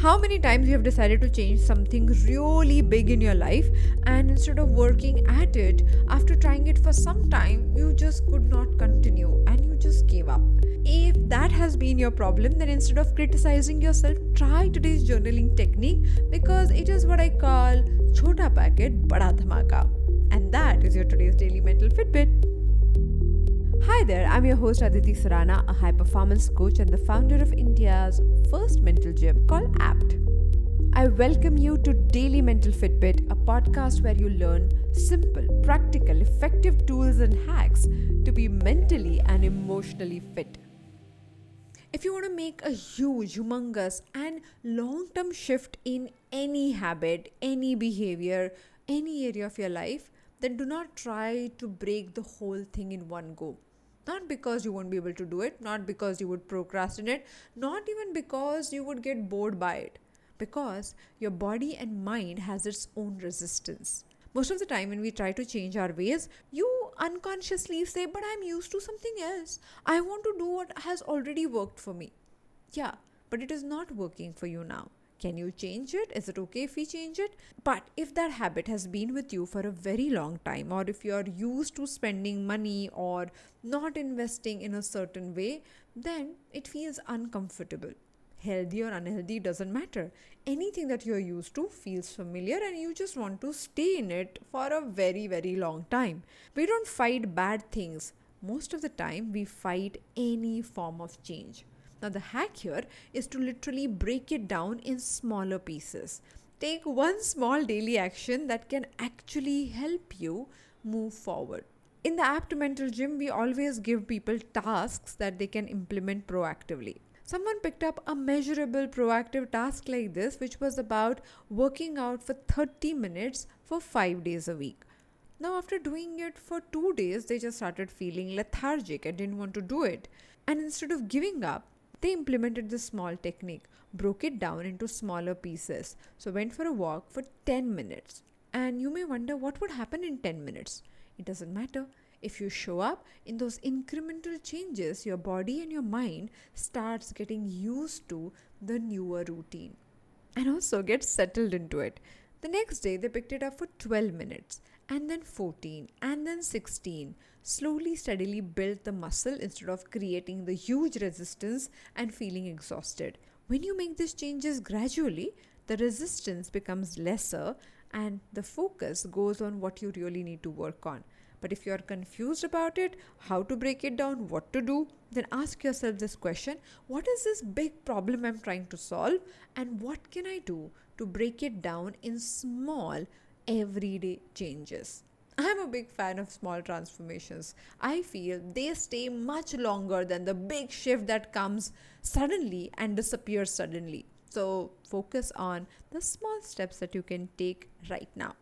How many times you have decided to change something really big in your life and instead of working at it, after trying it for some time, you just could not continue and you just gave up? If that has been your problem, then instead of criticizing yourself, try today's journaling technique because it is what I call chota packet bada dhamaka. And that is your today's daily mental Fitbit. Hi there, I'm your host Aditi Surana, a high performance coach and the founder of India's first mental gym called APT. I welcome you to Daily Mental Fitbit, a podcast where you learn simple, practical, effective tools and hacks to be mentally and emotionally fit. If you want to make a huge, humongous, and long term shift in any habit, any behavior, any area of your life, then do not try to break the whole thing in one go not because you won't be able to do it, not because you would procrastinate, not even because you would get bored by it, because your body and mind has its own resistance. Most of the time, when we try to change our ways, you unconsciously say, But I'm used to something else. I want to do what has already worked for me. Yeah, but it is not working for you now. Can you change it? Is it okay if we change it? But if that habit has been with you for a very long time, or if you're used to spending money or not investing in a certain way, then it feels uncomfortable. Healthy or unhealthy doesn't matter. Anything that you're used to feels familiar and you just want to stay in it for a very, very long time. We don't fight bad things. Most of the time, we fight any form of change. Now, the hack here is to literally break it down in smaller pieces. Take one small daily action that can actually help you move forward. In the Apt Mental Gym, we always give people tasks that they can implement proactively. Someone picked up a measurable proactive task like this, which was about working out for 30 minutes for 5 days a week. Now, after doing it for two days, they just started feeling lethargic and didn't want to do it. And instead of giving up, they implemented this small technique, broke it down into smaller pieces. So went for a walk for 10 minutes. And you may wonder what would happen in 10 minutes. It doesn't matter. If you show up in those incremental changes, your body and your mind starts getting used to the newer routine and also gets settled into it. The next day, they picked it up for 12 minutes and then 14 and then 16 slowly steadily build the muscle instead of creating the huge resistance and feeling exhausted when you make these changes gradually the resistance becomes lesser and the focus goes on what you really need to work on but if you are confused about it, how to break it down, what to do, then ask yourself this question What is this big problem I'm trying to solve? And what can I do to break it down in small, everyday changes. I'm a big fan of small transformations. I feel they stay much longer than the big shift that comes suddenly and disappears suddenly. So, focus on the small steps that you can take right now.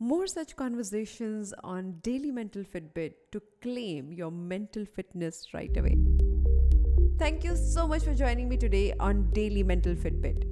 More such conversations on Daily Mental Fitbit to claim your mental fitness right away. Thank you so much for joining me today on Daily Mental Fitbit.